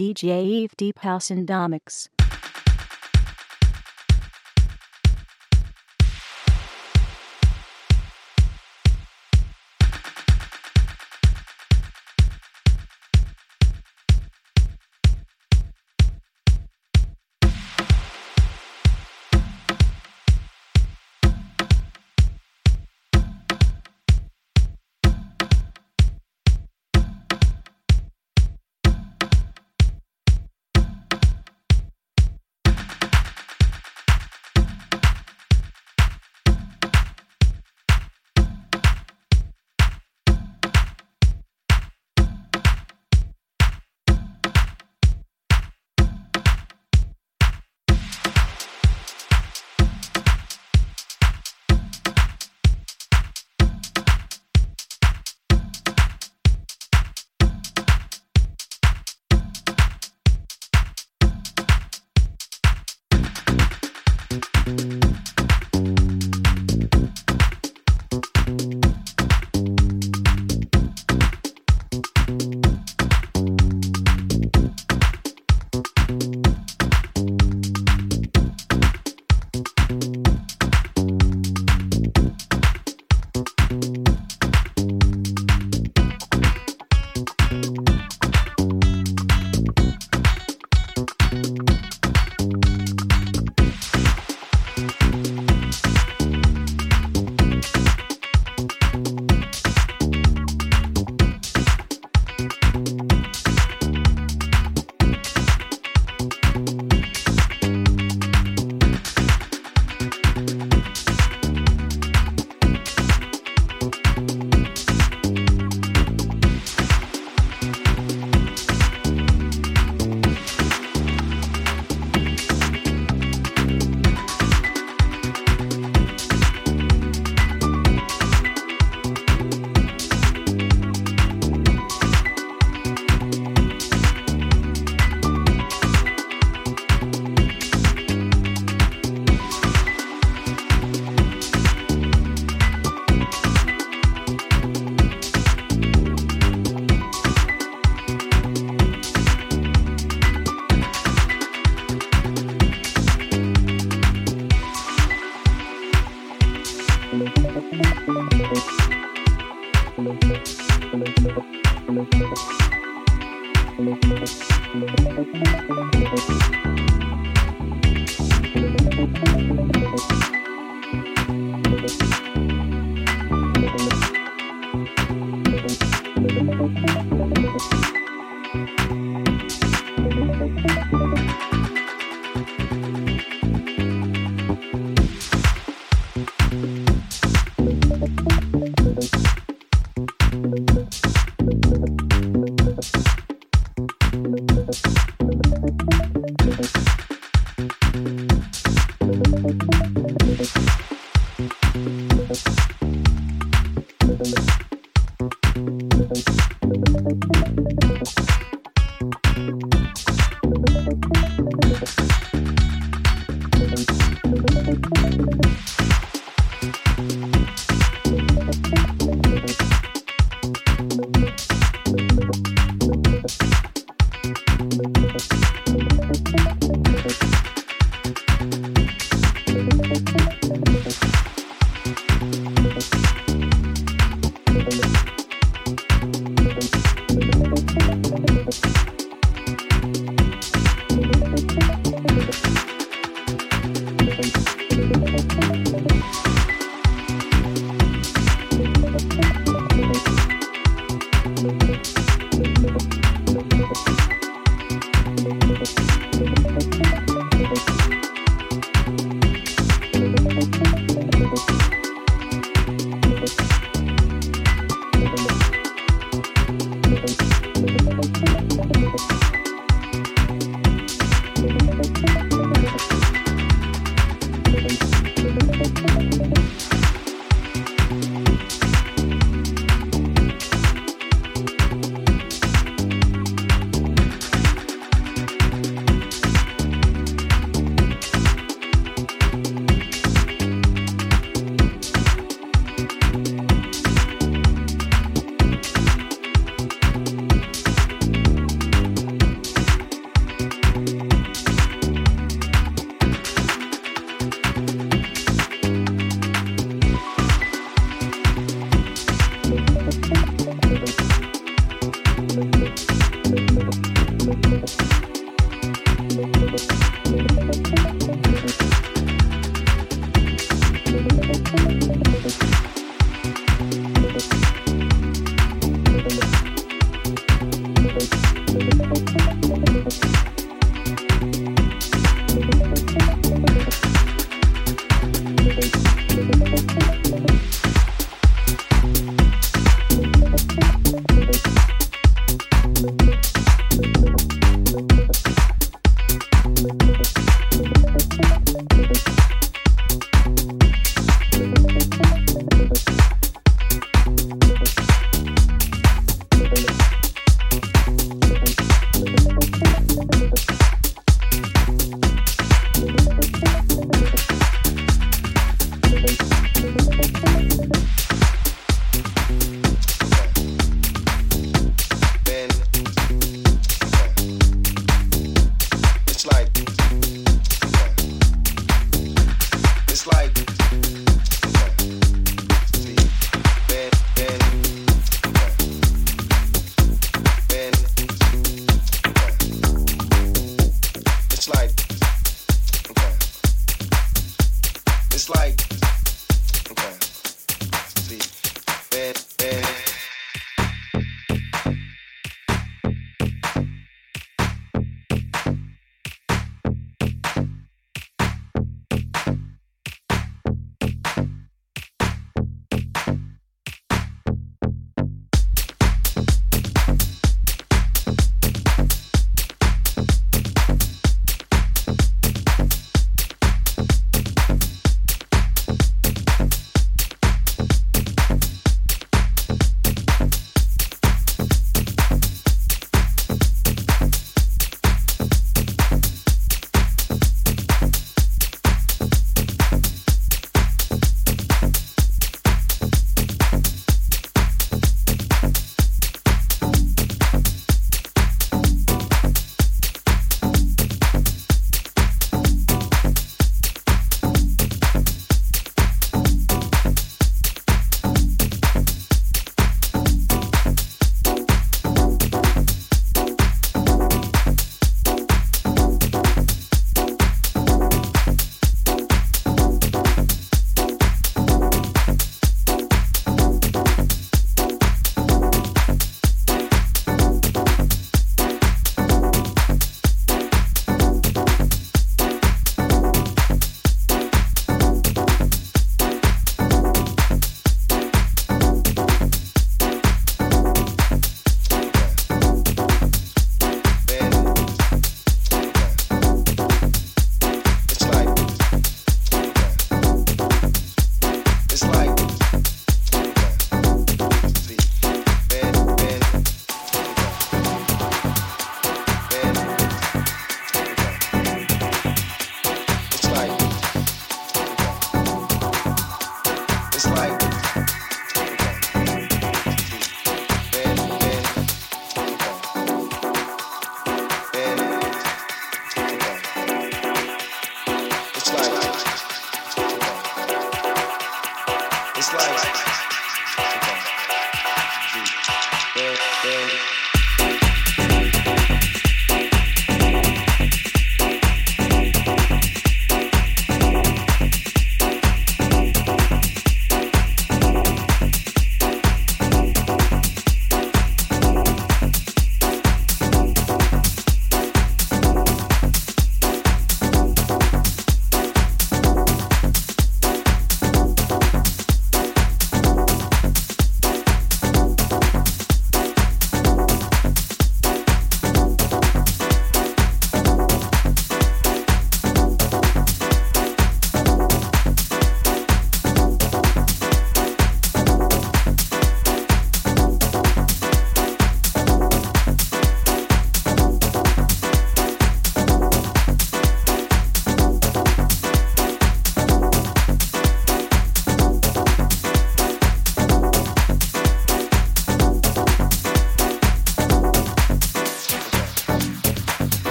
DJ Eve Deep House and Domics.